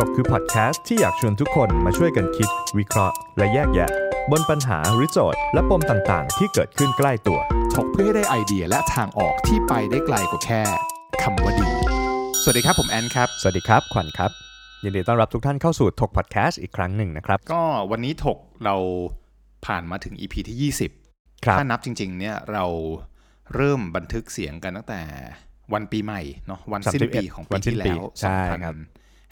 ถกคือพอดแคสต์ที่อยากชวนทุกคนมาช่วยกันคิด วิเคราะห์ และแยกแยะ บนปัญหาหรือโจทย์ และปมต่างๆ ที่เกิดขึ้นใกล้ตัว ถกเพื่อให้ได้ไอเดียและทางออกที่ไปได้ไกลกว่าแค่คำว่าดี สวัสดีครับผมแอนครับ สวัสดีครับ ขวัญครับ ยินดีต้อนรับทุกท่านเข้าสู่ถกพอดแคสต์อีกครั้งหนึ่งนะครับ ก็วันนี้ถกเราผ่านมาถึง EP ที่ 20 ครับ ถ้านับจริง ๆ เนี่ยเราเริ่มบันทึกเสียงกันตั้งแต่วันปีใหม่เนาะวันสิ้นปีของวัปีนสิ้นที่ปีแล้วใช่ครับ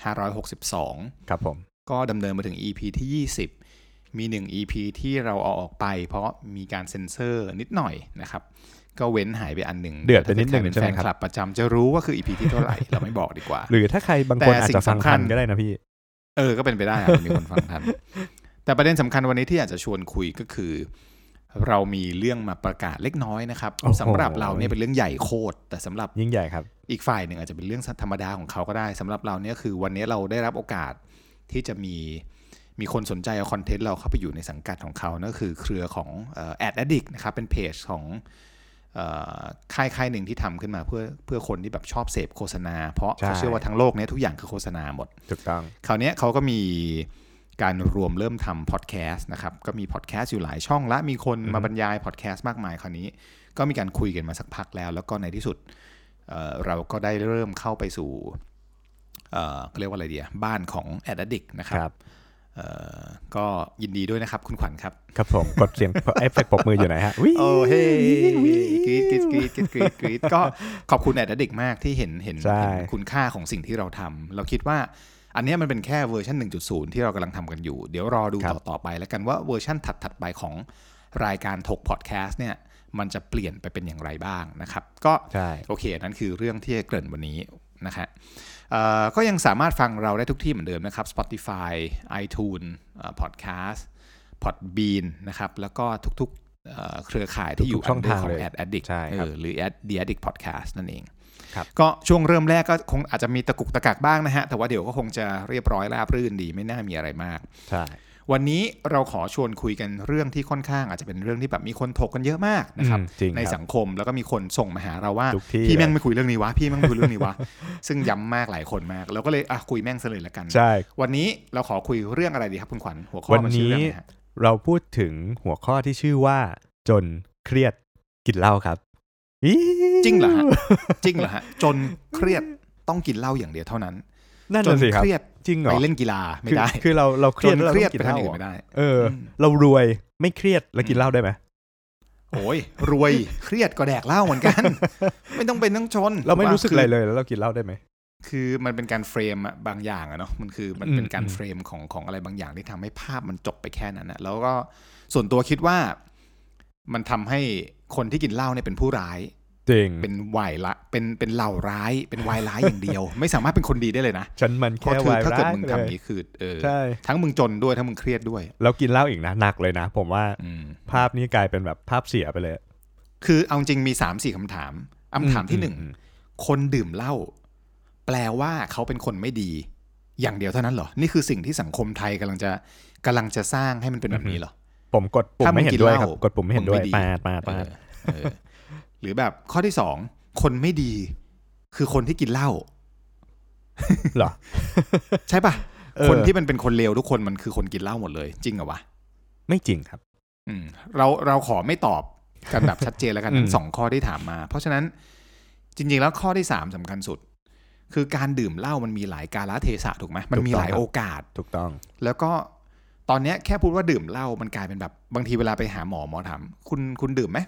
2562 ครับผม ก็ดำเนินมาถึง EP ที่ 20 มี 1 EP ที่เราเอาออกไป เพราะมีการเซ็นเซอร์นิดหน่อยนะครับ ก็เว้นหายไปอันหนึ่งเดือดไปนิดนึงถ้าเป็นใช่แฟไหมนครับคลับประจำจะรู้ว่าคือ EP ที่เท่าไหร่ เราไม่บอกดีกว่า หรือถ้าใครบางคนแต่อาจสิ่งจะฟังสำคัทัญนก็ได้นะพี่ เออ ก็เป็นไปได้อะมีคนฟังทัน แต่ประเด็นสำคัญวันนี้ที่อยากจะชวนคุยก็คือ เรามีเรื่องมาประกาศเล็กน้อยนะครับโอ้โหสำหรับเราเนี่ยเป็นเรื่องใหญ่โคตรแต่สำหรับยิ่งใหญ่ครับอีกฝ่ายหนึ่งอาจจะเป็นเรื่องธรรมดาของเขาก็ได้สำหรับเราเนี่ยคือวันนี้เราได้รับโอกาสที่จะมีมีคนสนใจเอาคอนเทนต์เราเข้าไปอยู่ในสังกัดของเขานั่นก็คือเครือของแอด a d ดิกนะครับเป็นเพจของเอ่อค่ายค่ายหนึ่งที่ทำขึ้นมาเพื่อเพื่อคนที่แบบชอบเสพโฆษณา เพราะใช่เขาเชื่อว่าทั้งโลกเนี้ทุกอย่างคือโฆษณาหมดถูกต้องคราวเนี้ยเขาก็มี การรวมเริ่มทำพอดแคสต์นะครับก็มีพอดแคสต์อยู่หลายช่องและมีคนมาบรรยายพอดแคสต์มากมายคราวนี้ ก็มีการคุยกันมาสักพักแล้ว แล้วก็ในที่สุดเอ่อเราก็ได้เริ่มเข้าไปสู่เอ่อเขาเรียกว่าอะไรเดียบ้านของ a d ด d ดิกนะคครัรับบเอ่อก็ยินดีด้วยนะครับคุณขวัญครับ ครับผมกดเสียงเอฟเฟกต์ปรบมืออยู่ไหนฮะวิโอ้เฮ้กรี๊ดกรี๊ดกรี๊ดกรี๊ดกรี๊ดกรี๊ดก็ขอบคุณ a d ด d ดิกมากที่เห็นเห็นใช่เห็นคุณค่าของสิ่งที่เราทำเราคิดว่า อันเนี้ยมันเป็นแค่เวอร์ชัน1.0 ที่เรากำลังทำกันอยู่ เดี๋ยวรอดูต่อต่อไป แล้วกันว่าเวอร์ชันถัดๆไปของรายการถกพอดแคสต์เนี่ยมันจะเปลี่ยนไปเป็นอย่างไรบ้างนะครับ ก็ใช่โอเคอันนั้นคือเรื่องที่จะเกริ่นวันนี้นะฮะเอ่อก็ยังสามารถฟังเราได้ทุกที่เหมือนเดิมนะครับ Spotify iTunes เอ่อ Podcast Podbean นะครับ แล้วก็ทุกๆเอ่อเครือข่ายที่อยู่ทุกๆช่อง under ทางของเลย Ad Addict ใช่ครับเออหรือ Ad The Addict Podcast นั่นเองครับ ก็ช่วงเริ่มแรกก็คงอาจจะมีตะกุกตะกักบ้างนะฮะ แต่ว่าเดี๋ยวก็คงจะเรียบร้อยราบรื่นดีไม่น่ามีอะไรมาก ใช่ วันนี้เราขอชวนคุยกันเรื่องที่ค่อนข้าง อาจจะเป็นเรื่องที่แบบมีคนถกกันเยอะมากนะครับอืมจริงในครับสังคมแล้วก็มีคนส่งมาหาเราว่าทุกที่พี่แม่งเลยไม่คุยเรื่องนี้วะพี่แม่งไม่คุยเรื่องนี้วะซึ่งย้ำมากหลายคนมากเราก็เลยอะคุยแม่งซะเลยละกันใช่วันนี้เราขอคุยเรื่องอะไรดีครับคุณขวัญหัวข้อวันมันชื่อนี้เรื่องอะไรฮะเราพูดถึงหัวข้อที่ชื่อว่า จนเครียดกินเหล้าครับอี๋ จริงเหรอฮะจริงเหรอฮะจนเครียดต้องกินเหล้าอย่างเดียวเท่านั้นนั่นจนน่ะสิครับเครียดจริงเหรไปอเล่นกีฬาไม่คือได้ คือเราเราเคจรียดนแล้วเราเครียดต้องกิไปนเหทางล้าอื่นเหรอไม่ได้ เอออมเรารวยไม่เครียดแล้วกินเหล้าได้ไหมโอ้ยรวยเครียดก็แดกเหล้าเหมือนกัน ไม่ต้องเป็นต้องชน เราไม่ถูกปะรู้สึกคือะไรเลยแล้วเรากินเหล้าได้ไหมคือมันเป็นการเฟรมอะบางอย่างอะเนาะมันคือมันอืมเป็นการอืมเฟรมของของอะไรบางอย่างที่ทำให้ภาพมันจบไปแค่นั้นอะแล้วก็ส่วนตัวคิดว่ามันทำให้ คนที่กินเหล้าเนี่ยเป็นผู้ร้ายจริงเป็นวายละเป็นเป็นเหล่าร้ายเป็นวายร้ายอย่างเดียว ไม่สามารถเป็นคนดีได้เลยนะฉันมันเพราะแค่คือวายถ้าร้าเกิดยมึงเลทำยอย่างนี้คือเออใช่ทั้งมึงจนด้วยทั้งมึงเครียดด้วย แล้วกินเหล้าอีกนะหนักเลยนะ ผมว่าอืมภาพนี้กลายเป็นแบบภาพเสียไปเลย คือเอาจริงมีสามสี่คำถามคำถามที่หนึ่งอืมคนดื่มเหล้าแปลว่าเขาเป็นคนไม่ดี อย่างเดียวเท่านั้นเหรอ นี่คือสิ่งที่สังคมไทยกำลังจะกำลังจะสร้างให้มันเป็นแบบนี้เหรอผมกดปุ่มถ้ามึงไม่เห็กินนด้วยเหคล้ารับกดปุ่มไม่เห็นด้วยมึงไม่ดีปาดปาดเอปาดอเออ หรือแบบข้อที่สองคนไม่ดี คือคนที่กินเหล้าเหรอ ใช่ปะเออคนที่มันเป็นคนเลวทุกคนมันคือคนกินเหล้าหมดเลย จริงเหรอวะไม่จริงครับ อืม เราเราขอไม่ตอบกันแบบชัดเจนแล้วกันอืมทั้งสองข้อที่ถามมา เพราะฉะนั้นจริง ๆ แล้วข้อที่สามสำคัญสุด คือการดื่มเหล้ามันมีหลายกาลเทศะถูกไหมมันมีหลายโอกาสถูกต้อง แล้วก็ตอนเนี้ยแค่พูดว่าดื่มเหล้ามันกลายเป็นแบบบางทีเวลาไปหาหมอหมอถามคุณคุณดื่มไหม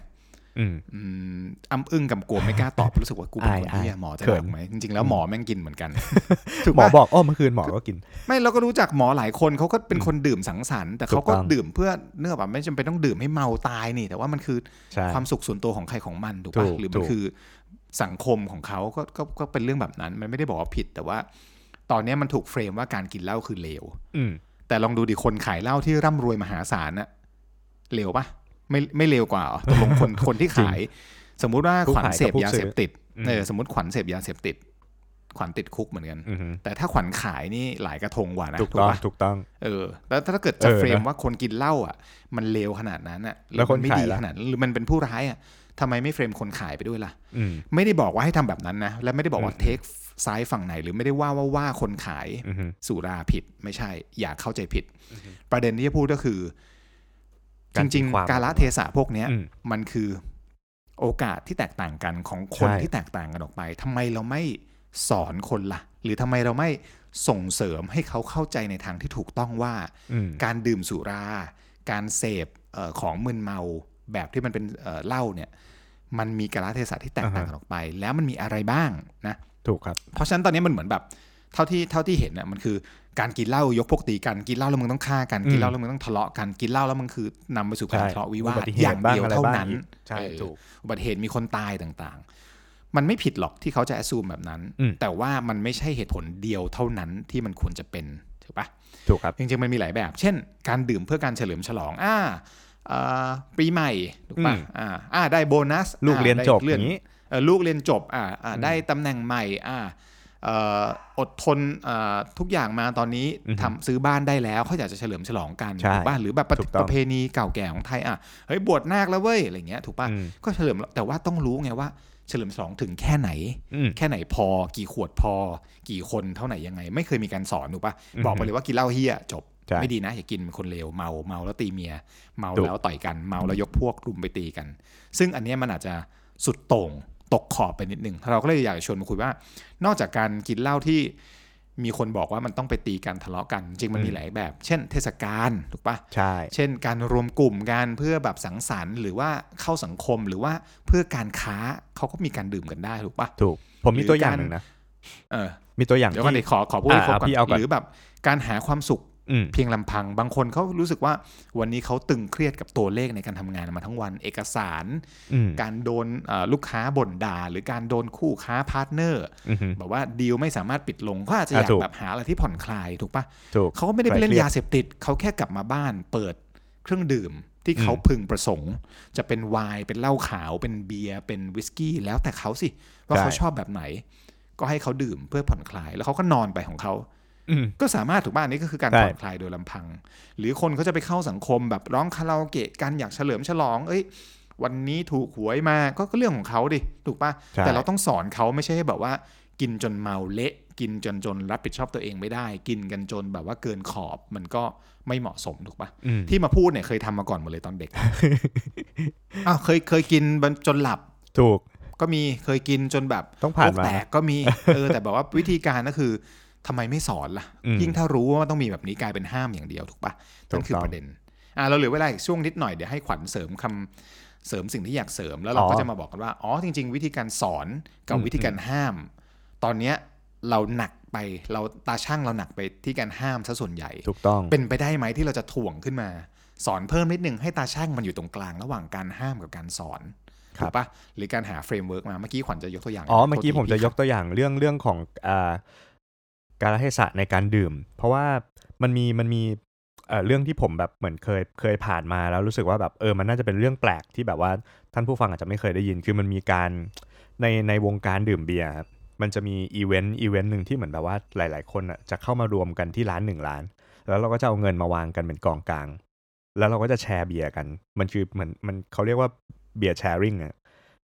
อืมอืมอ้ำอึ้งกำกวมไม่กล้าตอบรู้สึกว่ากูเป็นคนอายที่หมอจะเขิด่านไหมจริงๆแล้วหมอแม่งกินเหมือนกันหมอบอกอ้อเมื่อคืนหมอก็กิน ไม่เราก็รู้จักหมอหลายคนเขาก็เป็นคนดื่มสังสรรค์แต่เขาก็ถูกต้องดื่มเพื่อเนื่องแบบไม่จำเป็นต้องดื่มให้เมาตายนี่แต่ว่ามันคือใช่ความสุขส่วนตัวของใครของมันถูกถูปะกหรือถูมันกคือสังคมของเขาก็ก็ก็เป็นเรื่องแบบนั้น มันไม่ได้บอกว่าผิด แต่ว่า ตอนเนี้ยมันถูกเฟรมว่าการกินเหล้าคือเลวอืมแต่ลองดูดิคนขายเหล้าที่ร่ำรวยมหาศาลน่ะเลวปะ ไม่ไม่เลวกว่าเหรอตกลงคนคนที่ขาย สมมุติว่าผู้ขวัญขายกับเสพผู้ยาซื้เสอพติดอืมเออสมมติขวัญเสพยาเสพติด ขวัญติดคุกเหมือนกันอืมแต่ถ้าขวัญขายนี่หลายกระทงกว่านะถูกต้องปะถูกต้องเออ แล้วถ้าเกิดจะเออเฟรมนะว่าคนกินเหล้าอะ มันเลวขนาดนั้นอะหรืแล้วคนมัไม่ขายดีล่ะขนาดนั้นหรือมันเป็นผู้ร้ายอะทำไมไม่เฟรมคนขายไปด้วยล่ะอืมไม่ได้บอกว่าให้ทำแบบนั้นนะ และไม่ได้บอกว่าอืมเทคซ้ายฝั่งไหน หรือไม่ได้ว่าว่าว่าคนขายอือฮึสุราผิดไม่ใช่ อย่าเข้าใจผิด ประเด็นที่จะพูดก็คือ จการตีริงความๆกาลเทศะพวกเนี้ยอืมมันคือโอกาสที่แตกต่างกันของคนใช่ที่แตกต่างกันออกไปทำไมเราไม่สอนคนละ่ะ หรือทำไมเราไม่ส่งเสริมให้เขาเข้าใจในทางที่ถูกต้องว่าอืมการดื่มสุรา การเสพเออของมึนเมาแบบที่มันเป็นเอ่อเหล้าเนี่ย มันมีกาลเทศะที่แตกต่างกันออกไป แล้วมันมีอะไรบ้างนะ ถูกครับ เพราะฉะนั้นตอนนี้มันเหมือนแบบ เท่าที่เท่าที่เห็นน่ะมันคือ การกินเหล้ายกพวกตีกันกินเหล้าแล้วมึงต้องฆ่ากันกินเหล้าแล้วมึงต้องทะเลาะกันกินเหล้าแล้วมึงคือนำไปสู่การใช่ทะเลาะวิวาอุบัทติเหอย่าตุงบ้างเดียวอะไรเท่าบ้างนั้นอีกใช่เออถูกอุบัติเหตุมีคนตายต่างๆ มันไม่ผิดหรอกที่เขาจะแอสซูมแบบนั้นอืมแต่ว่ามันไม่ใช่เหตุผลเดียวเท่านั้นที่มันควรจะเป็นถูกปะถูกครับจริงๆมันมีหลายแบบ เช่น การดื่มเพื่อการเฉลิมฉลองอ่าเอ่อปีใหม่ถูกปะอืมอ่าอ่าได้โบนัส ลูกอ่าเรียนได้จบเลื่ออนย่างนี้เอ่อลูกเรียนจบอ่าอ่าได้ตำแหน่งใหม่อ่าเอ่ออดทนเอ่อทุกอย่างมาตอนนี้อือฮึทำซื้อบ้านได้แล้วเขาอยากจะเฉลิมฉลองกันใช่ถูกปะหรือแบบประถูกต้องประเพณีเก่าแก่ของไทยอะเฮ้ยบวชนาคแล้วเว้ยอะไรเงี้ยถูกปะอืมก็เฉลิมแต่ว่าต้องรู้ไงว่าเฉลิมฉลองถึงแค่ไหนอืมแค่ไหนพอ กี่ขวดพอ กี่คนเท่าไหร่ยังไง ไม่เคยมีการสอนถูกปะอือฮึบอกไปเลยว่ากินเหล้าเฮียจบใช่ไม่ดีนะ อย่ากินเป็นคนเลวเมาเมาแล้วตีเมีย เมาถูกแล้วต่อยกันเมาแล้วยกพวกรุมไปตีกัน ซึ่งอันเนี้ยมันอาจจะสุดโต่ง ตกขอบไปนิดนึงเราก็เลยอยากจะชวนมาคุยว่า นอกจากการกินเหล้าที่มีคนบอกว่ามันต้องไปตีกันทะเลาะกัน จริงมันมีหลายแบบ เช่น เทศกาลถูกปะใช่ เช่น การรวมกลุ่มกันเพื่อแบบสังสรรค์ หรือว่าเข้าสังคมหรือว่าเพื่อการค้าเขาก็มีการดื่มกันได้ถูกปะถูก ผมมีหรือตัวอย่างการหนึ่งนะเออมีตัวอย่างเดี๋ยวก่อนที่เดี๋ยวขอขอพูดให้ครบอ่าก่อนพี่เอาก่อนหรือแบบการหาความสุขอืม เพียงลำพังบางคนเขารู้สึกว่าวันนี้เขาตึงเครียดกับตัวเลขในการทำงานมาทั้งวัน เอกสารอืมการโดนเอ่อลูกค้าบ่นด่า หรือการโดนคู่ค้า partner อือฮึแบบว่าดีลไม่สามารถปิดลงเขาอาจจะอยากอะถูกแบบหาอะไรที่ผ่อนคลายถูกปะถูกเขาก็ไม่ได้ไปเล่นคลายเครียดยาเสพติดเขาแค่กลับมาบ้านเปิดเครื่องดื่มที่เขาอืมพึงประสงค์ จะเป็นไวน์เป็นเหล้าขาวเป็นเบียร์เป็นวิสกี้แล้วแต่เขาสิว่าเขาชอบแบบไหน ก็ให้เขาดื่มเพื่อผ่อนคลาย แล้วเขาก็นอนไปของเขาอืม ก็สามารถถูกบ้านนี้ก็คือการใช่ผ่อนคลายโดยลำพัง หรือคนเขาจะไปเข้าสังคมแบบร้องคาราโอเกะกันอยากเฉลิมฉลอง เอ้ย วันนี้ถูกหวยมาก็ก็เรื่องของเขาดิถูกปะใช่แต่เราต้องสอนเขาไม่ใช่ให้แบบว่า กินจนเมาเละ กินจนจนรับผิดชอบตัวเองไม่ได้ กินกันจนแบบว่าเกินขอบมันก็ไม่เหมาะสมถูกปะอืมที่มาพูดเนี่ยเคยทำมาก่อนหมดเลยตอนเด็กอ้าวเคยเคยกินจนหลับถูกก็มีเคยกินจนแบบต้องผ่านโรคมาแตกก็มีเออแต่แบบว่าวิธีการก็คือ ทำไมไม่สอนล่ะอืมยิ่งถ้ารู้ว่าต้องมีแบบนี้กลายเป็นห้ามอย่างเดียวถูกปะถูนั่กนคือต้องประเด็นอ่าเราเหลือเวลาอีกช่วงนิดหน่อยเดี๋ยวให้ขวัญเสริมคำเสริมสิ่งที่อยากเสริมแล้วเราอ๋อก็จะมาบอกกันว่าอ๋อจริง ๆ วิธีการสอนกับอืมวิธีการห้าม ตอนเนี้ยเราหนักไปเราตาชั่งเราหนักไปที่การห้ามซะส่วนใหญ่ถูกต้องเป็นไปได้ไหมที่เราจะถ่วงขึ้นมา สอนเพิ่มนิดนึงให้ตาชั่งมันอยู่ตรงกลางระหว่างการห้ามกับการสอนครัถูบกปะหรือการหา framework มาเมื่อกี้ขวัญจะยกตัวอย่างอ๋อนะเมื่อกี้โทษทีผมจะพี่ยกตัวอย่างเรื่องเรื่องของอ่า กาลเทศะในการดื่ม เพราะว่ามันมีมันมีเรื่องที่ผมแบบเหมือนเคยเคยผ่านมาแล้วรู้สึกว่าแบบเออมันน่าจะเป็นเรื่องแปลกที่แบบว่าท่านผู้ฟังอาจจะไม่เคยได้ยิน คือมันมีการในในวงการดื่มเบียร์ครับมันจะมี event event หนึ่งที่เหมือนแบบว่าหลาย ๆ คนอะจะเข้ามารวมกันที่ร้านหนึ่งร้าน แล้วเราก็จะเอาเงินมาวางกันเป็นกองกลาง แล้วเราก็จะแชร์เบียร์กัน มันคือเหมือนมันเขาเรียกว่า beer sharing อะ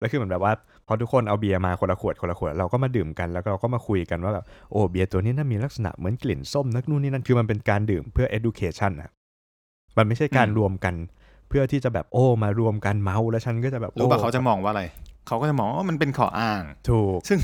แล้วคือเหมือนแบบว่าพอทุกคนเอาเบียร์มาคนละขวดคนละขวดเราก็มาดื่มกันแล้วเราก็มาคุยกันว่าแบบโอ้เบียร์ตัวนี้น่ามีลักษณะเหมือนกลิ่นส้มนักนู่นนี่นั่นคือมันเป็นการดื่มเพื่อ education อะมันไม่ใช่การรวมกัน เพื่อที่จะแบบโอ้มารวมกันเมาแล้วฉันก็จะแบบรู้ป่ะโอ้เขาจะมองว่าอะไรเขาก็จะมองว่ามันเป็นข้ออ้าง ถูก ซึ่ง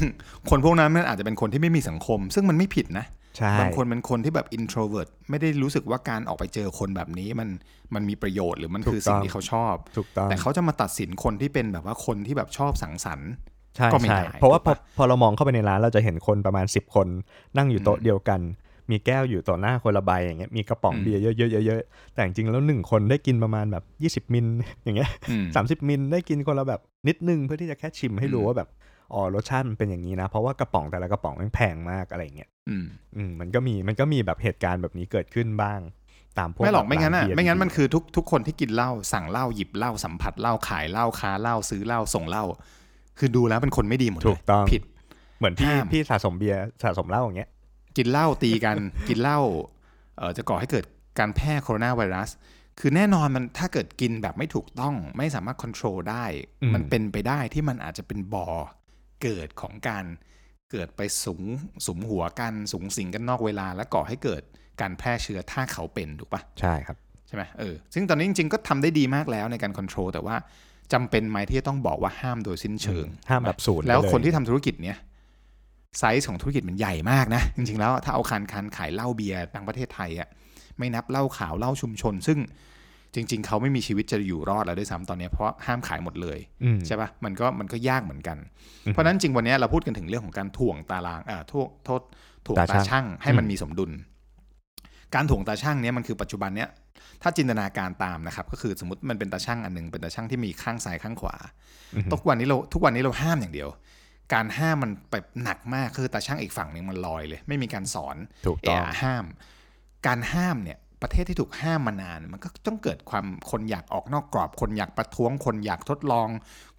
คนพวกนั้นมันอาจจะเป็นคนที่ไม่มีสังคม ซึ่งมันไม่ผิดนะใช่ บางคนเป็นคนที่แบบ introvert ไม่ได้รู้สึกว่าการออกไปเจอคนแบบนี้มันมันมีประโยชน์หรือมันคือสิ่งที่เขาชอบถูกต้องแต่เขาจะมาตัดสินคนที่เป็นแบบว่าคนที่แบบชอบสังสรรค์ใช่ก็ไม่ใช่ได้เพราะว่าพถูอกปะพอเรามองเข้าไปในร้านเราจะเห็นคนประมาณ 10 คนนั่งอยู่โต๊ะอืมเดียวกัน มีแก้วอยู่ต่อหน้าคนละใบอย่างเงี้ยมีกระป๋องอืมเบียร์เยอะๆเยอะๆแต่จริงๆแล้วหนึ่งคนได้กินประมาณแบบ 20 มิลอย่างเงี้ยอืมสามสิบมิลได้กินคนละแบบนิดนึงเพื่อที่จะแค่ชิมให้รู้อืมว่าแบบอ๋อรสชาติมันเป็นอย่างนี้นะ เพราะว่ากระป๋องแต่ละกระป๋องมันแพงมากอะไรอย่างเงี้ย อืมอืมมันก็มีมันก็มีแบบเหตุการณ์แบบนี้เกิดขึ้นบ้าง ตามพวกไม่หรอกแบบไม่งั้นอะร้าเบียร์ไม่งั้นดีๆมันคือทุกทุกคนที่กินเหล้าสั่งเหล้าหยิบเหล้าสัมผัสเหล้าขายเหล้าค้าเหล้าซื้อเหล้าส่งเหล้าคือดูแล้วเป็นคนไม่ดีหมดเลยถูกต้องผิด เหมือนพี่ห้ามพี่สะสมเบียร์สะสมเหล้าอย่างเงี้ย กินเหล้าตีกันกินเหล้าเอ่อจะก่อให้เกิดการแพร่โคโรนาไวรัสคือแน่นอนมันถ้าเกิดกินแบบไม่ถูกต้องไม่สามารถควบคุมได้อืมมันเป็นไปได้ที่มันอาจจะเป็นบ่อเกิดของการ เกิดไปสูงสุมหัวกันสูงสิงกันนอกเวลา และก่อให้เกิดการแพร่เชื้อถ้าเขาเป็นถูกปะใช่ครับใช่ไหมเออซึ่งตอนนี้จริงๆก็ทำได้ดีมากแล้วในการควบคุมแต่ว่าจำเป็นไหมที่จะต้องบอกว่าห้ามโดยสิ้นเชิง ห้ามแบบศูนย์แล้วไปเยคนที่ทำธุรกิจเนี้ยไซส์ของธุรกิจมันใหญ่มากนะ จริงๆแล้วถ้าเอาการค้าการขายเหล้าเบียร์ทางประเทศไทยอะไม่นับเหล้าขาวเหล้าชุมชน ซึ่ง จริง ๆ เขาไม่มีชีวิตจะอยู่รอดแล้วด้วยซ้ำตอนเนี้ยเพราะห้ามขายหมดเลยอืมใช่ปะมันก็มันก็ยากเหมือนกันอืมเพราะฉะนั้นจริงวันเนี้ยเราพูดกันถึงเรื่องของการถ่วงตารางอ่าถ่วงโทษถ่วงตาตาช่างชั่งให้มันอืมมีสมดุล การถ่วงตาชั่งเนี้ยมันคือปัจจุบันเนี้ยถ้าจินตนาการตามนะครับ ก็คือสมมติมันเป็นตาชั่งอันหนึ่งเป็นตาชั่งที่มีข้างซ้ายข้างขวาอือฮึทุกวันนี้เราทุกวันนี้เราห้ามอย่างเดียวการห้ามมันแบบหนักมากคือตาช่างอีกฝั่งหนึ่งมันลอยเลย ไม่มีการสอนถูกต้องเะห้าม การห้ามเนี่ย ประเทศที่ถูกห้ามมานาน มันก็ต้องเกิดความคนอยากออกนอกกรอบ คนอยากประท้วง คนอยากทดลอง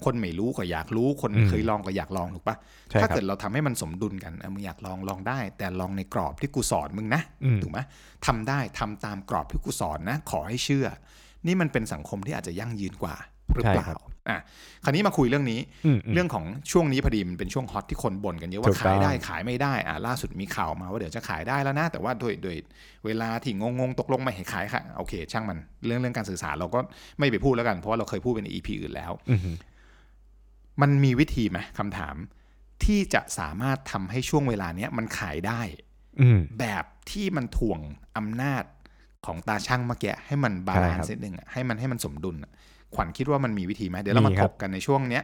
คนไม่รู้ก็อยากรู้ คนอืมเคยลองก็อยากลองถูกปะใช่ถ้าครับเกิดเราทำให้มันสมดุลกันเออมึงอยากลองลองได้ แต่ลองในกรอบที่กูสอนมึงนะอืมถูกไหมทำได้ทำตามกรอบที่กูสอนนะ ขอให้เชื่อ นี่มันเป็นสังคมที่อาจจะยั่งยืนกว่าหรือเปล่าใช่ครับ อะคราวนี้มาคุยเรื่องนี้อืมอืมเรื่องของช่วงนี้พอดีมันเป็นช่วงฮอตที่คนบ่นกันเยอะถูว่ากต้ขาองยได้ขายไม่ได้อ่าล่าสุดมีข่าวมาว่าเดี๋ยวจะขายได้แล้วนะ แต่ว่าโดยโดยเวลาที่งงๆตกลงไม่ให้ขายค่ะโอเค ช่างมันเรื่องเรื่องการสื่อสารเราก็ไม่ไปพูดแล้วกันเพราะว่าเราเคยพูดเป็น EP อื่นแล้วอืมฮึมันมีวิธีไหมคำถาม ที่จะสามารถทำให้ช่วงเวลาเนี้ยมันขายได้อืมแบบที่มันถ่วงอำนาจของตาช่างเมื่อกี้ให้มันบาลานใช่ครับซ์นิดนึงอะให้มันให้มันสมดุลอะ ขวัญคิดว่ามันมีวิธีไหมเดี๋ยวเรามามีคถรับกกันในช่วงเนี้ย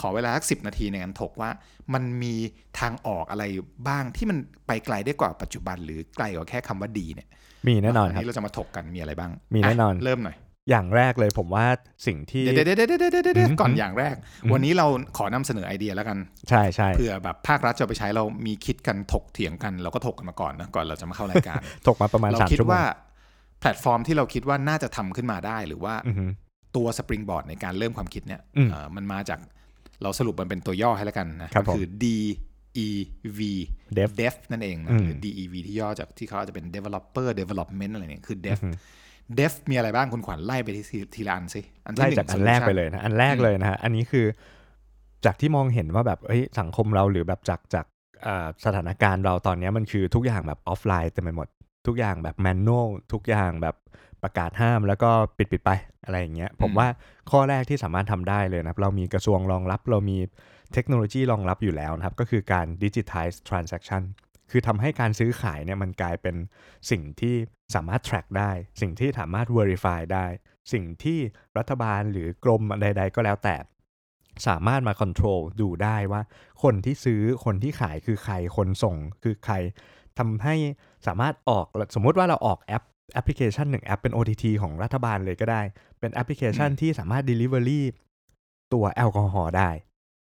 ขอเวลาสักสินาทีในการถกว่า มันมีทางออกอะไรบ้างที่มันไปไกลได้กว่าปัจจุบัน หรือไกลกว่าแค่คำว่าดีเนี่ย มีแน่นอนครับนี้เราจะมาถกกันมีอะไรบ้าง มีแน่นอนะเริ่มหน่อยอย่างแรกเลยผมว่าสิ่งที่เดี๋ยวเดี๋ยวเดี๋ยวเดี๋ยวเดี๋ยวเดี๋ยวอืมก่อนอย่างแรกอืมวันนี้เราขอนำเสนอไอเดียแล้วกัน ใช่ใช่เผื่อแบบภาครัฐจะเอาไปใช้เรามีคิดกันถกเถียงกัน เราก็ถกกันมาก่อนนะก่อนเราจะมาเข้ารายการตกมาประมาณเราสามคิดชั่วโมงว่าแพลตฟอร์มที่เราคิดว่าน่าจะทำขึ้นมาได้หรือว่าอือฮึ ตัวสปริงบอร์ดในการเริ่มความคิดเนี่ยอืมเอ่อมันมาจากเราสรุปมันเป็นตัวย่อให้แล้วกันนะครับมันคือ D E V Dev Dev นั่นเองนะอืมหรือ D E V ที่ย่อจากที่เขาอาจจะเป็น developer development อะไรเนี่ยคือ Dev อือฮึ Dev มีอะไรบ้างคุณขวัญไล่ไปที่ทีทีละอันสิอันที่ไล่หนึ่งจากอันแรก solution ไปเลยนะอันแรกเลยนะฮะอันนี้คือ จากที่มองเห็นว่าแบบเฮ้ยสังคมเราหรือแบบจากจากอ่าสถานการณ์เราตอนเนี้ยมันคือทุกอย่างแบบออฟไลน์เต็มไปหมด ทุกอย่างแบบแมนนวลทุกอย่างแบบ ประกาศห้ามแล้วก็ปิดปิดไปอะไรอย่างเงี้ยผมว่าข้อแรกที่สามารถทำได้เลยนะครับ เรามีกระทรวงรองรับ เรามีเทคโนโลยีรองรับอยู่แล้วนะครับ ก็คือการ digitize transaction คือทำให้การซื้อขายเนี่ยมันกลายเป็นสิ่งที่สามารถ track ได้ สิ่งที่สามารถ verify ได้ สิ่งที่รัฐบาลหรือกรมใด ๆ ก็แล้วแต่ สามารถมา control ดูได้ว่า คนที่ซื้อคนที่ขายคือใครคนส่งคือใครทำให้สามารถออกสมมุติว่าเราออกแอป แอปพลิเคชันหนึ่งแอปเป็น OTT ของรัฐบาลเลยก็ได้ เป็นแอปพลิเคชันที่สามารถ delivery ตัวแอลกอฮอล์ได้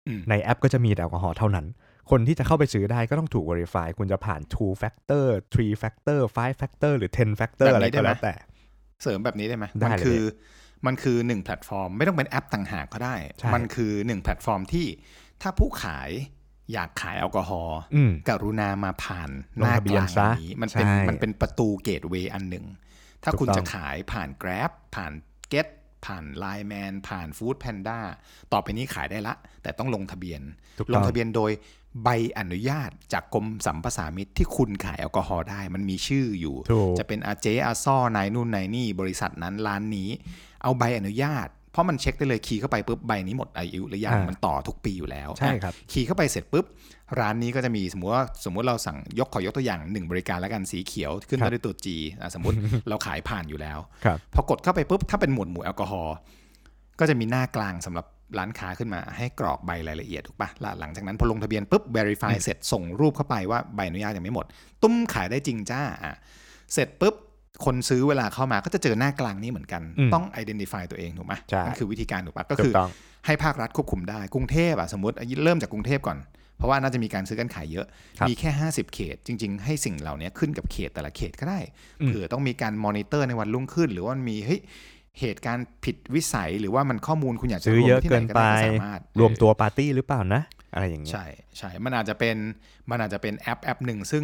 อืมในแอปก็จะมีแต่แอลกอฮอล์เท่านั้น คนที่จะเข้าไปซื้อได้ก็ต้องถูก verify คุณจะผ่าน two factor three factor five factor หรือ ten factor แบบนี้อะไรได้ก็ไหมแล้วแต่ เสริมแบบนี้ได้ไหมได้มันเลยคือมันคือหนึ่งแพลตฟอร์ม ไม่ต้องเป็นแอปต่างหากก็ได้ใช่มันคือหนึ่งแพลตฟอร์มที่ถ้าผู้ขาย อยากขายแอลกอฮอล์อืมกรุณามาผ่านลหงน้าทะเบียนลางซะอันนี้มันเป็นใช่มันเป็นประตู gateway อันหนึ่ง ถ้าถูกคุณต้องจะขายผ่าน Grab ผ่าน Get ผ่าน Line Man ผ่าน Food Panda ต่อไปนี้ขายได้ละ แต่ต้องลงทะเบียนถูกลต้องงทะเบียนโดยใบอนุญาตจากกรมสัมปสามิตที่คุณขายแอลกอฮอล์ได้ มันมีชื่ออยู่ถูกจะเป็นอาเจอาซ่อนายนู่นนายนี่บริษัทนั้นร้านนี้ เอาใบอนุญาต เพราะมันเช็คได้เลยคีย์เข้าไปปุ๊บใบนี้หมดอายุหรือยังอ่ามัมันต่อทุกปีอยู่แล้วใช่ครับอะคีย์เข้าไปเสร็จปุ๊บร้านนี้ก็จะมีสมมติว่าสมมติเราสั่งยกขอยกตัวอย่างหนึ่งบริการแล้วกันสีเขียวขึ้นครัมาบด้วยตัว G อะสมมติเราขายผ่านอยู่แล้วครับพอกดเข้าไปปุ๊บถ้าเป็นหมวดหมู่แอลกอฮอล์ก็จะมีหน้ากลางสำหรับร้านค้าขึ้นมาให้กรอกใบรายละเอียดถูกปะแล้วหลังจากนั้นพอลงทะเบียนปุ๊บ verify เสร็จส่งรูปเข้าไปว่าใบอนุญาตยังไม่หมด ตุ้มขายได้จริงจ้าอะเสร็จปุ๊บ คนซื้อเวลาเข้ามาก็จะเจอหน้ากลางนี้เหมือนกันอืมต้อง identify ตัวเองถูกไหมใช่นั่นคือวิธีการถูกปะก็ถูคือกต้องให้ภาครัฐควบคุมได้กรุงเทพอะสมมติเริ่มจากกรุงเทพก่อน เพราะว่าน่าจะมีการซื้อกันขายเยอะครับมีแค่ 50 เขต จริง ๆ ให้สิ่งเหล่านี้ขึ้นกับเขตแต่ละเขตก็ได้อืมเผื่อต้องมีการมอนิเตอร์ในวันรุ่งขึ้น หรือว่ามันมีเฮ้ยเหตุการณ์ผิดวิสัยหรือว่ามันข้อมูลคุณอยากจะซื้อรวมเยอะเกินไปที่ไหนก็ได้ก็สามารถรวมเออตัวปาร์ตี้หรือเปล่านะอะไรอย่างเงี้ยใช่ใช่มันอาจจะเป็นมันอาจจะเป็นแอปแอปหนึ่งซึ่ง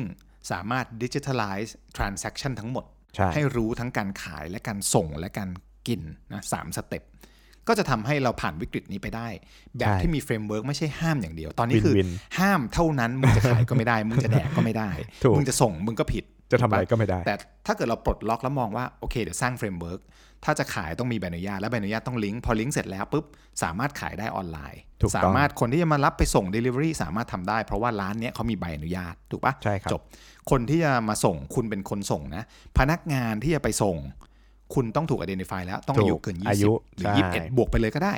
สามารถดิจิทัลไลซ์ทราน a c t ชันทั้งหมด ใช่ให้รู้ทั้งการขายและการส่งและการกินนะสาม step ก็จะทำให้เราผ่านวิกฤตนี้ไปได้ แบบใช่ที่มี framework ไม่ใช่ห้ามอย่างเดียว ตอนนี้คือวินห้ามเท่านั้น มึงจะขายก็ไม่ได้ มึงจะแดกก็ไม่ได้ถูกมึงจะส่งมึงก็ผิด จะทำอะไรก็ไม่ได้ แต่ถ้าเกิดเราปลดล็อกแล้วมองว่าโอเคเดี๋ยวสร้าง framework ถ้าจะขายต้องมีใบอนุญาตและใบอนุญาตต้องลิงก์พอลิงก์เสร็จแล้วปุ๊บสามารถขายได้ออนไลน์ถูกต้องสามารถคนที่จะมารับไปส่ง delivery สามารถทำได้ เพราะว่าร้านเนี้ยเขามีใบอนุญาตถูกปะใช่ครับจบ คนที่จะมาส่งคุณเป็นคนส่งนะ พนักงานที่จะไปส่ง คุณต้องถูก identify แล้วต้องอายุถูกเกินอายุ20 หรือใช่21 บวกไปเลยก็ได้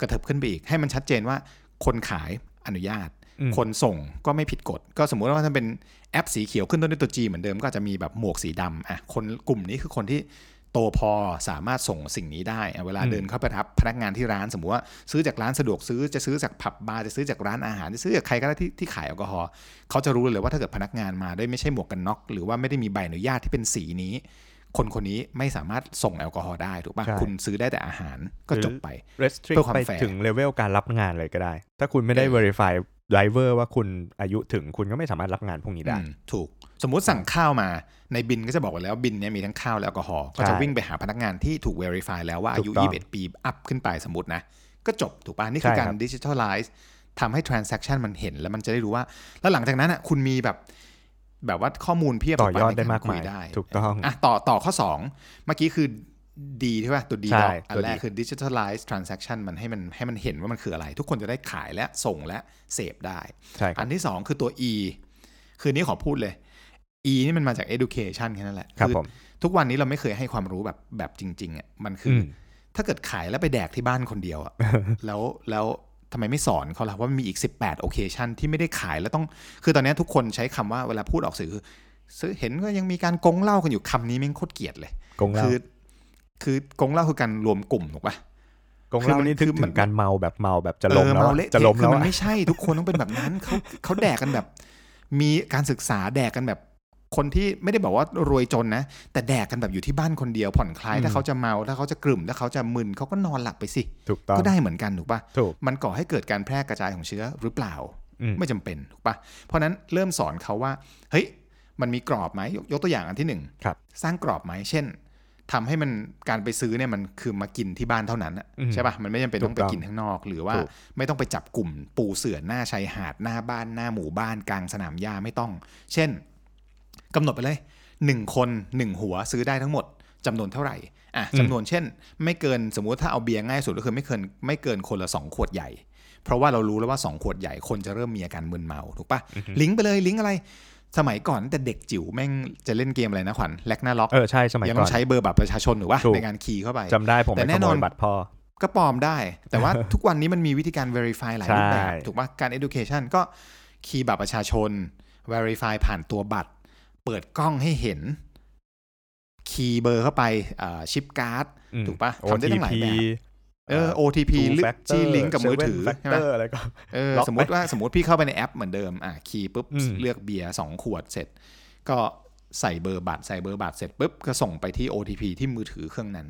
กระเถิบขึ้นไปอีกให้มันชัดเจนว่า คนขายอนุญาตอืม คนส่งก็ไม่ผิดกฎ ก็สมมุติว่าถ้าเป็นแอปสีเขียวขึ้นต้นด้วยตัว G เหมือนเดิมก็อาจจะมีแบบหมวกสีดำอะคนกลุ่มนี้คือคนที่โตพอสามารถส่งสิ่งนี้ได้อะเวลาอืมเดินเข้าไปรับพนักงานที่ร้านสมมติว่าซื้อจากร้านสะดวกซื้อจะซื้อจากผับบาร์จะซื้อจากร้านอาหาร จะซื้อจากใครก็ได้ที่ที่ขายแอลกอฮอล์เขาจะรู้เลยว่าถ้าเกิดพนักงานมาได้ไม่ใช่หมวกกันน็อก หรือว่าไม่ได้มีใบอนุญาตที่เป็นสีนี้ คนคนนี้ไม่สามารถส่งแอลกอฮอล์ได้ถูกป่ะใช่คุณซื้อได้แต่อาหารก็จบไป restrict เพื่อความไป fair ถึงเลเวลการรับงานเลยก็ได้ ถ้าคุณไม่ได้ เออ verify driver ว่าคุณอายุถึงคุณก็ไม่สามารถรับงานพวกนี้ได้อืมถูก สมมุติสั่งข้าวมาในบินก็จะบอกไว้แล้วบินเนี้ยมีทั้งข้าวและแอลกอฮอล์ก็จะใช่วิ่งไปหาพนักงานที่ถูก verify แล้วว่าอายุถูกต้อง21 ปีอัพขึ้นไปสมมตินะ ก็จบถูกป่ะนี่คือใช่การครับ digitalize ทำให้ transaction มันเห็นแล้วมันจะได้รู้ว่า แล้วหลังจากนั้นอะคุณมีแบบแบบว่าข้อมูลเพียบต่อยอดในได้รมากคุมายได้ ถูกต้องอะต่อต่อข้อ 2 เมื่อกี้คือ ดีใช่ป่ะตัวดีใช่ดอกอันตัวแร D กคือ digitalize transaction มันให้มันให้มันเห็นว่ามันคืออะไร ทุกคนจะได้ขายและส่งและเสพได้ใช่ครัอับนที่สองคือตัว E คือนี้ขอพูดเลย E นี่มันมาจาก education แค่นั้นแหละครับอผมทุกวันนี้เราไม่เคยให้ความรู้แบบแบบจริงๆอะมันคืออมถ้าเกิดขายแล้วไปแดกที่บ้านคนเดียวอะแล้วแล้วทำไมไม่สอนเขาล่ะว่ามันมีอีก 18 occasion ที่ไม่ได้ขายแล้วต้อง คือตอนนี้ทุกคนใช้คำว่าเวลาพูดออกสื่อคือซื้อเห็นก็ยังมีการกงเหล้ากันอยู่คำนี้แม่งโคตรเกลียดเลยกงเหล้าคือ คือกงเหล้าคือการรวมกลุ่มถูกปะกงเหล้านี่คืถึอมันงการเมาแบบเมาแบบจะล้มเออแล้วเมาอะเละจะล้มคืแล้อวมันอะไม่ใช่ทุกคนต้องเป็นแบบนั้นเขาเขาแดกกันแบบ มีการศึกษาแดกกันแบบ คนที่ไม่ได้บอกว่ารวยจนนะ แต่แดกกันแบบอยู่ที่บ้านคนเดียวผ่อนคลายอืมถ้าเขาจะเมาถ้าเขาจะกลุ่มถ้าเขาจะมึนเขาก็นอนหลับไปสิถูกต้องก็ได้เหมือนกันถูกปะถูกมันก่อให้เกิดการแพร่กระจายของเชื้อหรือเปล่าอืมไม่จำเป็นถูกปะเพราะฉะนั้นเริ่มสอนเขาว่า เฮ้ยมันมีกรอบไหมยกยกตัวอย่างอันที่หนึ่งครับสร้างกรอบไหมเช่น ทำให้มันการไปซื้อเนี่ยมันคือมากินที่บ้านเท่านั้นอะอืมใช่ปะมันไม่จำเป็นต้องไปถูกต้องกินข้างนอก หรือว่าถูกไม่ต้องไปจับกลุ่มปูเสื่อหน้าชายหาดหน้าบ้านหน้าหมู่บ้านกลางสนามหญ้าไม่ต้อง เช่นกำหนดไปเลยหนึ่งคนหนึ่งหัวซื้อได้ทั้งหมดจำนวนเท่าไหร่อะจำนวนเช่น ไม่เกินสมมุติถ้าเอาเบียร์ง่ายสุดก็คือไม่เกินไม่เกินคนละสองขวดใหญ่ เพราะว่าเรารู้แล้วว่า2ขวดใหญ่คนจะเริ่มมีอาการมึนเมาถูกปะลิงก์ไปเลยลิงก์อะไร สมัยก่อนแต่เด็กจิ๋วแม่งจะเล่นเกมอะไรนะขวัญแลกหน้าล็อกเออใช่สมัยยังก่ต้ออนงใช้เบอร์บัตรประชาชนหรือว่าถูกในการคีย์เข้าไปจำได้ผมแต่ไปแน่ขนโมอนยบัตรพ่อก็ปลอมได้ แต่ว่าทุกวันนี้มันมีวิธีการ verify หลายรูปแบบใช่ถูกปะการ education ก็คีย์บัตรประชาชน verify ผ่านตัวบัตร เปิดกล้องให้เห็น key เบอร์เข้าไป chip card อืมถูกปะทำได้ตั้งหลาย OTP แบบ เออ OTP two ลึก factor ที่ลิงก์กับมือถือ seven ใช่ไหม factor อะไรก็เออล็อกสมมติว่าสมมติพี่เข้าไปในแอปเหมือนเดิมอะ key ปุ๊บอืมเลือกเบียร์สองขวดเสร็จ ก็ใส่เบอร์บัตรใส่เบอร์บัตรเสร็จปุ๊บก็ส่งไปที่ OTP ที่มือถือเครื่องนั้น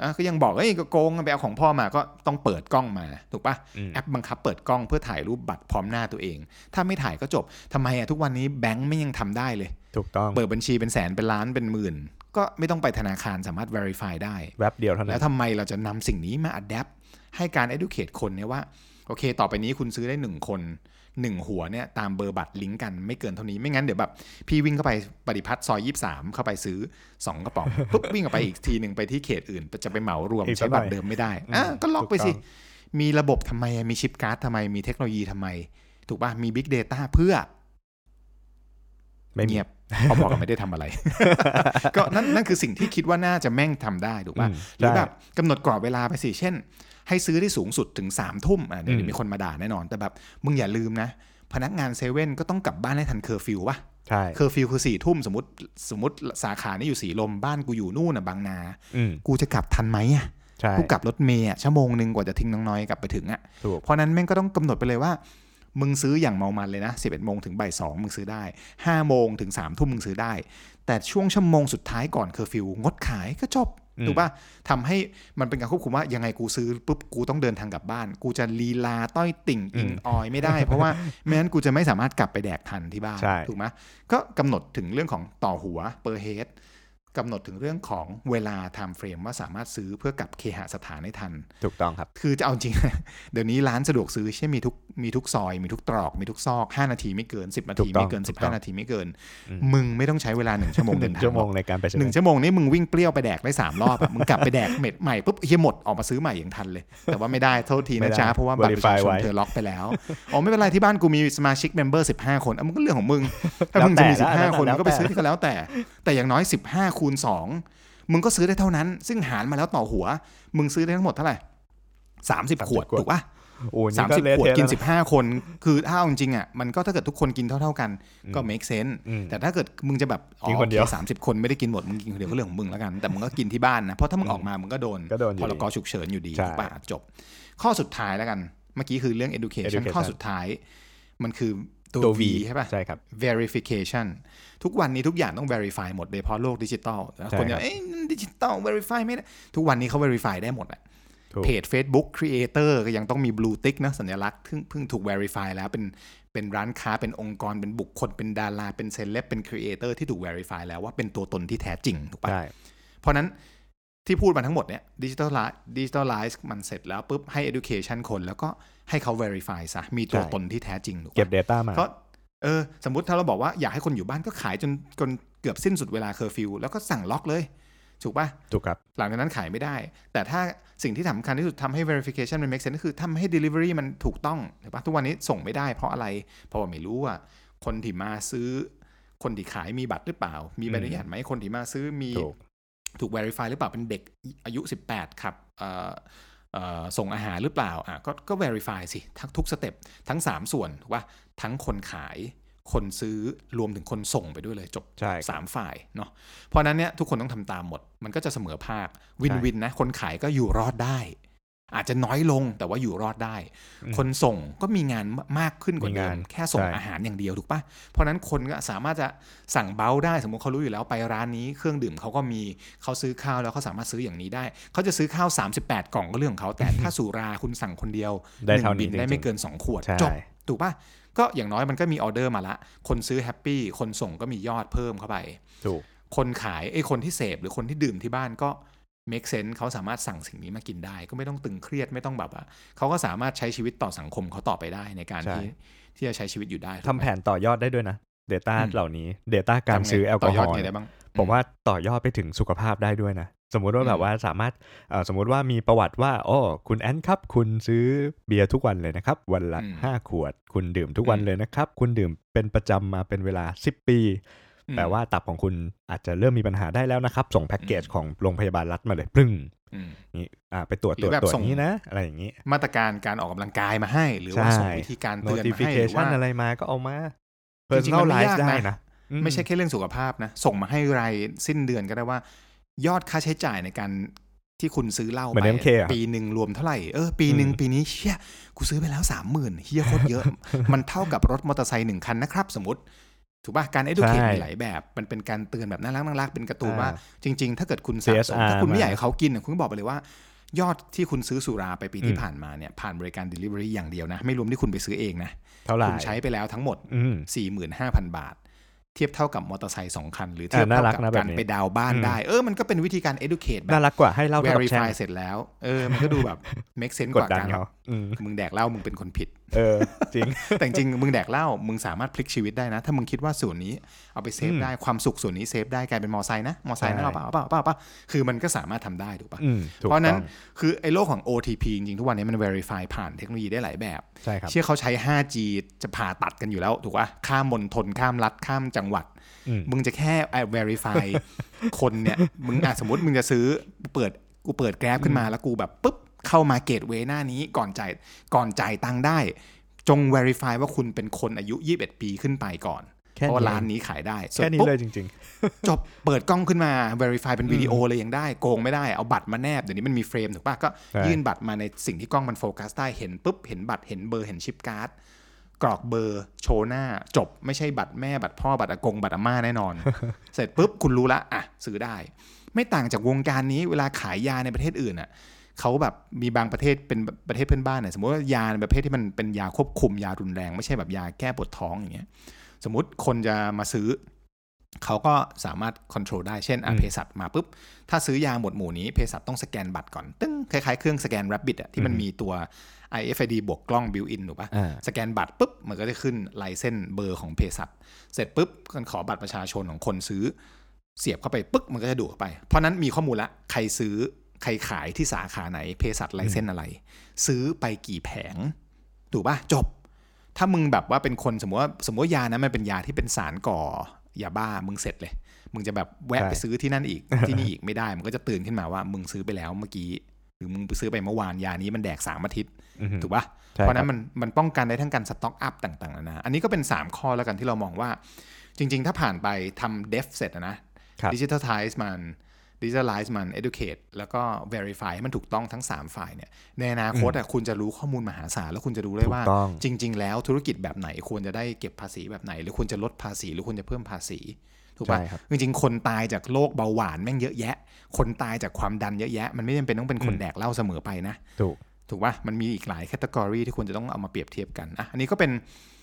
อะก็ยังบอกเอ้ยก็โกงไปเอาของพ่อมาก็ต้องเปิดกล้องมาถูกปะอืมแอปบังคับเปิดกล้องเพื่อถ่ายรูปบัตรพร้อมหน้าตัวเอง ถ้าไม่ถ่ายก็จบทำไมอะทุกวันนี้แบงค์ไม่ยังทำได้เลย ถูกต้องเปิดบัญชีเป็นแสนเป็นล้านเป็นหมื่น ก็ไม่ต้องไปธนาคารสามารถ verify ได้แว็บเดียวเท่านั้แล้วนทำไมเราจะนำสิ่งนี้มา adapt ให้การ educate คนเนี่ยว่า โอเค ต่อไปนี้คุณซื้อได้หนึ่งคนหนึ่งหัวเนี่ยตามเบอร์บัตรลิงก์กันไม่เกินเท่านี้ไม่งั้นเดี๋ยวแบบ พี่วิ่งเข้าไปปฏิพัฒน์ซอยยี่สามเข้าไปซื้อ 2 กระป๋องปุ๊บวิ่งออกไปอีกทีหนึ่งไปที่เขตอื่น จะไปเหมารวมอีกสัใช้กหน่บัอยตรเดิมไม่ได้อะก็ล็อกไปถูกต้สิองมีระบบทำไมมี chip card ทำไมมีเทคโนโลยีทำไม ถูกป่ะมี big data เพื่อไม่มีเงียบ เขาบอกกันไม่ได้ทำอะไร ก็นั่นนั่นคือสิ่งที่คิดว่าน่าจะแม่งทำได้ถูกป่ะอืมหรือใช่แบบกำหนดกรอบเวลาไปสิเช่น ให้ซื้อได้สูงสุดถึง3ามทุ่มอะเดี๋ยวอืมมีคนมาด่าแน่นอน แต่แบบมึงอย่าลืมนะ พนักงานเซเว่นก็ต้องกลับบ้านให้ทันเคอร์ฟิวป่ะใช่เคอร์ฟิวคือสี่ทุ่มสมมติสมมติสาขานี่อยู่สีลมบ้านกูอยู่นู่นอะบางนาอืมกูจะกลับทันไหมอะใช่กูกลับรถเมล์อะชั่วโมงหนึ่งกว่าจะทิ้งน้องน้อยกลับไปถึงอะถูกเพราะนั้นแม่งก็ต้องกำหนดไปเลยว่า มึงซื้ออย่างเมามันเลยนะ 11โมงถึงบ่ายสองมึงซื้อได้ 5 โมงถึง3ทุ่มมึงซื้อได้ แต่ช่วงชั่วโมงสุดท้ายก่อนเคอร์ฟิวงดขายก็จบอืมถูกป่ะทำให้มันเป็นการควบคุมว่ายังไงกูซื้อปุ๊บกูต้องเดินทางกลับบ้าน กูจะลีลาต้อยติ่งอิงออยไม่ได้ เพราะว่าไม่งั้นกูจะไม่สามารถกลับไปแดกทันที่บ้านใช่ถูกไหมก็กำหนดถึงเรื่องของต่อหัว per head กำหนดถึงเรื่องของเวลา time frame ว่าสามารถซื้อเพื่อกลับเคหสถานได้ทัน ถูกต้องครับ คือจะเอาจริง เดี๋ยวนี้ร้านสะดวกซื้อใช่มีทุกมีทุกซอย มีทุกตรอก มีทุกซอก 5 นาทีไม่เกิน 10 นาถูทีกต้องไม่เกินถูกต้อง15 นาทีไม่เกินอืมมึงไม่ต้องใช้เวลาหนึ่งชั่วโมงหเดินึ่งนทางชั่วโมงหรอกในการไปซื้หนึ่งชั่วโมงนี่มึงวิ่งเปรี้ยวไปแดกได้สามรอบอะมึงกลับไปแดกเม็ดใหม่ปุ๊บเฮียหมดออกมาซื้อใหม่อย่างทันเลย แต่ว่าไม่ได้โทษทีไม่นะได้จ๊ะเพราะว่าบัตรประชา Verify ชนไว้เธอล็อกไปแล้วอ๋อไม่เป็นไรที่บ้านกูมีสมาชิก member 15 คนอะมันก็เรื่องของมึงถ้ามึงจะมีแล้วแต่15 คนแล้วมึงก็ไปแต่ซื้อที่ก็แล้วแต่ แต่อย่างน้อย 15คูณ 2 มึงก็ซื้อได้เท่านั้น ซึ่งหารมาแล้วต่อหัว มึงซื้อได้ทั้งหมดเท่าไหร่30ขวดถูกปะโอ้ยสามก็สิบเละขวดเทะกินแล้สิบห้าคน คือถ้าเอาจริงๆอะมันก็ถ้าเกิดทุกคนกินเท่า ๆกันก็ make sense อืมแต่ถ้าเกิดมึงจะแบบอ๋อกินคนเดียวสามสิบคนไม่ได้กินหมดมึงกินคนเดียวก็เรื่องของมึงแล้วกัน แต่มึงก็กินที่บ้านนะ เพราะถ้ามึงออกมามึงก็โดนก็โดนอยู่พดีรกฉุกเฉินอยู่ดีใช่ถูกป่ะจบ ข้อสุดท้ายแล้วกัน เมื่อกี้คือเรื่อง education Education ข้อสุดท้ายมันคือ ตัวตัว V V ใช่ป่ะใช่ครับ verification ทุกวันนี้ทุกอย่างต้อง verify หมดโดยเฉพาะโลกดิจิตอลใช่คนจะครับเอ้ยดิจิตอล verify ไม่ได้ทุกวันนี้เขา verify ได้หมดอะถูกเพจ Facebook Creator ก็ยังต้องมี blue tick นะสัญลักษณ์เพิ่งเพิ่งถูก verify แล้วเป็นเป็นร้านค้าเป็นองค์กรเป็นบุคคล เป็นดารา เป็นเซเลบเป็น Creator ที่ถูก verify แล้วว่าเป็นตัวตนที่แท้จริงถูกปะใช่เพราะนั้น ที่พูดมาทั้งหมดเนี่ย digital digitalize มันเสร็จแล้วปุ๊บให้ education คนแล้วก็ให้เขา verify ซะมีตัวตนที่แท้จริงถูกปะเก็บ Data มาเพราะเออสมมติถ้าเราบอกว่าอยากให้คนอยู่บ้านก็ขายจนจนเกือบสิ้นสุดเวลาเคอร์ฟิวแล้วก็สั่งล็อกเลย ถูกปะถูกครับ หลังจากนั้นขายไม่ได้ แต่ถ้าสิ่งที่สำคัญที่สุดทำให้ verification มัน make sense ก็คือทำให้ delivery มันถูกต้องถูกปะทุกวันนี้ส่งไม่ได้เพราะอะไร เพราะว่าไม่รู้ว่าคนที่มาซื้อคนที่ขายมีบัตรหรือเปล่า มีใบอนุญาตไหมคนที่มาซื้อมี ถูกถูก verify หรือเปล่าเป็นเด็กอายุ 18 ครับเอ่อเอ่อส่งอาหารหรือเปล่าอะก็ก็ verify สิทั้งทุกสเต็ปทั้ง 3 ส่วนถูกปะทั้งคนขายคนซื้อรวมถึงคนส่งไปด้วยเลยจบใช่ครับสามฝ่ายเนาะเพราะฉะนั้นเนี่ยทุกคนต้องทำตามหมด มันก็จะเสมอภาควินวินนะ คนขายก็อยู่รอดได้ อาจจะน้อยลงแต่ว่าอยู่รอดได้ คนส่งก็มีงานมากขึ้นกว่ามีเดิงามนแค่ส่งใช่อาหารอย่างเดียวถูกปะเพราะฉะนั้นคนก็สามารถจะสั่งเบียร์ได้สมมติเขารู้อยู่แล้วไปร้านนี้เครื่องดื่มเขาก็มีเขาซื้อข้าวแล้วเขาสามารถซื้ออย่างนี้ได้ เขาจะซื้อข้าว 38 กล่องก็เรื่องของเขา แต่ถ้าสุราคุณสั่งคนเดียวได้หนึ่เท่างบินี้นได้จริไม่งเกิน 2 ขวดใช่จบถูกปะก็อย่างน้อยมันก็มีออเดอร์มาละ คนซื้อ happy คนส่งก็มียอดเพิ่มเข้าไปๆถูกคนขายไอ้ยคนที่เสพหรือคนที่ดื่มที่บ้านก็ make sense เขาสามารถสั่งสิ่งนี้มากินได้ ก็ไม่ต้องตึงเครียดไม่ต้องแบบว่าเขาก็สามารถใช้ชีวิตต่อสังคมเขาต่อไปได้ในการใช่ที่ที่จะใช้ชีวิตอยู่ได้ทำแผนต่อยอดได้ด้วยนะ Data อืมเหล่านี้ Data การทำไงซื้อแอลกอต่ฮยออดล์ไงเนี่ยได้บ้างผมว่าต่อยอดไปถึงสุขภาพได้ด้วยนะ สมมุติว่าอืมแบบว่าสามารถเอ่อสมมุติว่ามีประวัติว่าโอ้คุณแอนครับ คุณซื้อเบียร์ทุกวันเลยนะครับ วันละอืม5ขวด คุณดื่มทุกวันอืมเลยนะครับ คุณดื่มเป็นประจำมาเป็นเวลา 10 ปีอืม แปลว่าตับของคุณอาจจะเริ่มมีปัญหาได้แล้วนะครับ ส่งแพ็กเกจของโรงพยาบาลรัฐมาเลยปึ้งอืมนี่อ่าไปตรวจหรืตรอวจแบบตรวจส่งนี้นะ อะไรอย่างนี้ มาตรการการออกกำลังกายมาให้ หรือว่าใช่ส่งวิธีการเตือนมาให้หรือ notification ว่าอะไรมาก็เอามาจริงๆมันไม่ personalize ยากนะได้นะอืไม่ใช่แค่เรื่องสุขภาพนะ ส่งมาให้รายสิ้นเดือนก็ได้ว่า ยอดค่าใช้จ่ายในการที่คุณซื้อเหล้าเหมือนไป MK อะปีหนึ่งรวมเท่าไหร่เออปีหนึ่งอืมปีนี้เชี่ยกูซื้อไปแล้วสามหมื่นเฮียโคตรเยอะ มันเท่ากับรถมอเตอร์ไซค์หนึ่งคันนะครับ สมมติ ถูกป่ะการ educate ใช่มีหลายแบบ มันเป็นการเตือนแบบน่ารักน่ารักเป็นการ์ตูนอ่าว่า จริง ๆ ถ้าเกิดคุณสะสม CSR ถ้าคุณไม่มาอยากให้เขากินอะคุณก็บอกไปเลยว่า ยอดที่คุณซื้อสุราไปปีที่อืมผ่านมาเนี่ยผ่านบริการ delivery อย่างเดียวนะ ไม่รวมที่คุณไปซื้อเองนะเท่าไหร่คุณใช้ไปแล้วทั้งหมดอืม45,000 บาท เทียบเท่ากับมอเตอร์ไซค์สองคัน หรือเทียบอ่าน่าเท่ารักกับนะแบบการนี้ไปดาวน์บ้านอืมได้เออมันก็เป็นวิธีการ educate แบน่าบรักกว่าให้เล่าเท่ากับแช่ง verify เสร็จแล้วเออมันก็ดูแบบ make sense กกดว่าดันการเขาอืมมึงแดกเหล้ามึงเป็นคนผิด เออจริง แต่จริงๆมึงแดกเหล้ามึงสามารถพลิกชีวิตได้นะ ถ้ามึงคิดว่าส่วนนี้เอาไป save อืมได้ความสุขส่วนนี้ save ได้กลายเป็นมอไซค์นะมอไซค์นะใช่เอาเปล่าเอาเปล่าเอาเปล่าเอาเปล่าคือมันก็สามารถทำได้ถูกปะอืมถูกเพราะฉะนั้นต้องคือไอ้โลกของ OTP จริงๆ ทุกวันนี้มัน verify ผ่านเทคโนโลยีได้หลายแบบใช่ครับเชื่อเขาใช้ 5G จะผ่าตัดกันอยู่แล้วถูกปะข้ามมณฑลข้ามรัฐข้ามจังหวัดอืมมึงจะแค่ verify คนเนี่ยมึงอะสมมติมึงจะซื้อเปิดกูเปิด Grab ขึ้นมาแล้วกูแบบปุ๊บ เข้ามา gateway หน้านี้ก่อนจ่ายก่อนจ่ายตังค์ได้ จง verify ว่าคุณเป็นคนอายุ 21 ปีขึ้นไปก่อนแค่เพราะว่านี้ร้านนี้ขายได้แค่นี้ปุ๊บเลยจริงจบเปิดกล้องขึ้นมา verify เป็นวิดีโอเลยยังได้โกงไม่ได้เอาบัตรมาแนบเดี๋ยวนี้มันมีเฟรมถูกปะก็ใช่ยื่นบัตรมาในสิ่งที่กล้องมันโฟกัสได้เห็นปุ๊บเห็นบัตรเห็นเบอร์เห็นชิปการ์ดกรอกเบอร์โชว์หน้าจบไม่ใช่บัตรแม่บัตรพ่อบัตรอากงบัตรอาม่าแน่นอน เสร็จปุ๊บคุณรู้ละอะซื้อได้ ไม่ต่างจากวงการนี้เวลาขายยาในประเทศอื่นอะ เขาแบบมีบางประเทศเป็นประเทศเพื่อนบ้านเนี่ยสมมติว่ายาในประเภทที่มันเป็นยาควบคุมยารุนแรง ไม่ใช่แบบยาแก้ปวดท้องอย่างเงี้ยสมมติคนจะมาซื้อ เขาก็สามารถควบคุมได้เช่นอะเภสัชมาปุ๊บ ถ้าซื้อยาหมวดหมู่นี้เภสัชต้องสแกนบัตรก่อน ตึ้งคล้ายๆเครื่องสแกน Rabbit อะที่มันมีตัว IFID บวกกล้อง built in ถูกปะอ่าสแกนบัตรปุ๊บ มันก็จะขึ้นลายเส้นเบอร์ของเภสัชเสร็จปุ๊บก็ขอบัตรประชาชนของคนซื้อ เสียบเข้าไปปึ๊กมันก็จะดูดเข้าไป เพราะนั้นมีข้อมูลละใครซื้อ ใครขายที่สาขาไหนเภสัชลายเส้นอะไร ซื้อไปกี่แผง ถูกปะจบ ถ้ามึงแบบว่าเป็นคนสมมติว่าสมมติว่ายานะมันเป็นยาที่เป็นสารก่อยาบ้ามึงเสร็จเลย มึงจะแบบแวะใช่ไปซื้อที่นั่นอีกที่นี่อีกไม่ได้ มันก็จะตื่นขึ้นมาว่ามึงซื้อไปแล้วเมื่อกี้หรือมึงไปซื้อไปเมื่อวานยานี้มันแดกสามอาทิตย์อือฮึถูกปะใช่เพราะฉะนั้นครับมันมันป้องกันได้ทั้งการสต็อกอัพต่างๆนานาอันนี้ก็เป็น 3 ข้อแล้วกันที่เรามองว่า จริง ๆ ถ้าผ่านไปทำ dev เสร็จอะนะครับ digitize มัน digitalize มัน educate แล้วก็ verify ให้มันถูกต้องทั้ง 3 ฝ่ายเนี่ยในอนาคตอะคุณจะรู้ข้อมูลมหาศาลแล้วคุณจะรู้ได้ถูกว่าต้องจริง ๆ แล้วธุรกิจแบบไหนควรจะได้เก็บภาษีแบบไหน หรือควรจะลดภาษีหรือควรจะเพิ่มภาษีถูกปะใช่ครับจริงๆ คนตายจากโรคเบาหวานแม่งเยอะแยะ คนตายจากความดันเยอะแยะ มันไม่จำเป็นต้องเป็นคนอืมแดกเหล้าเสมอไปนะถูกถูกปะมันมีอีกหลาย category ที่ควรจะต้องเอามาเปรียบเทียบกันอะอันนี้ก็เป็น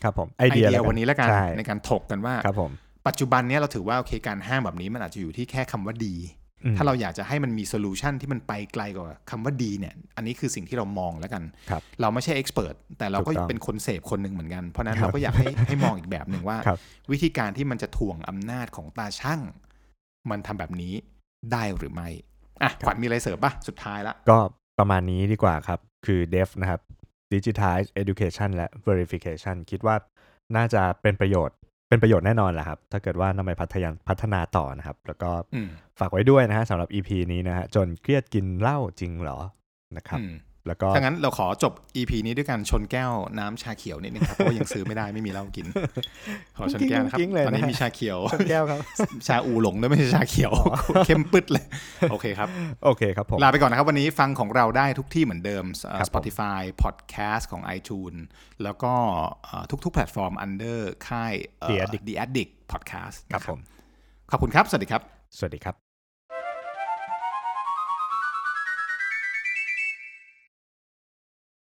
ครับผมไอไอเดียเดียแล้วกัวันนี้แล้วกันใช่ในการถกกันว่าครับผมปัจจุบันเนี้ยเราถือว่าโอเคการห้ามแบบนี้มันอาจจะอยู่ที่แค่คำว่าดีอืม ถ้าเราอยากจะให้มันมี solution ที่มันไปไกลกว่าคำว่าดีเนี่ย อันนี้คือสิ่งที่เรามองแล้วกันครับเราไม่ใช่ expert แต่เราก็ถูกต้องเป็นคนเสพคนหนึ่งเหมือนกัน เพราะฉะนั้นครับเราก็อยากให้ให้มองอีกแบบหนึ่งว่าครับวิธีการที่มันจะถ่วงอำนาจของตาช่าง มันทำแบบนี้ได้หรือไม่อะขวัญมีอะไรเสริมปะสุดท้ายละ ก็ประมาณนี้ดีกว่าครับ คือ DEF นะครับ Digitize Education และ Verification คิดว่าน่าจะเป็นประโยชน์ เป็นประโยชน์แน่นอนแหละครับ ถ้าเกิดว่านำไปพัฒนาพัฒนาต่อนะครับ แล้วก็อืมฝากไว้ด้วยนะฮะสำหรับ EP นี้นะฮะจนเครียดกินเหล้าจริงเหรอนะครับอืม แล้วก็ถ้างั้นเราขอจบ EP นี้ด้วยการชนแก้วน้ำชาเขียวนิดนึงครับเพราะว่ายังซื้อไม่ได้ไม่มีเหล้ากิน ขอชนแก้วนะครับกิ้งๆเลยนะตอนนี้มีชาเขียวชนแก้วครับชาอูหลงด้วยไม่ใช่ชาเขียวเข้มปึ๊ดเลย โอเคครับ โอเคครับผมลาไปก่อนนะครับ วันนี้ฟังของเราได้ทุกที่เหมือนเดิมเอ่อครับผม Spotify Podcast ของ iTunes แล้วก็เอ่อทุกๆแพลตฟอร์ม under ค่ายเอ่อ The Addict The Addict Podcast ครับนะผมขอบคุณครับ สวัสดีครับ สวัสดีครับ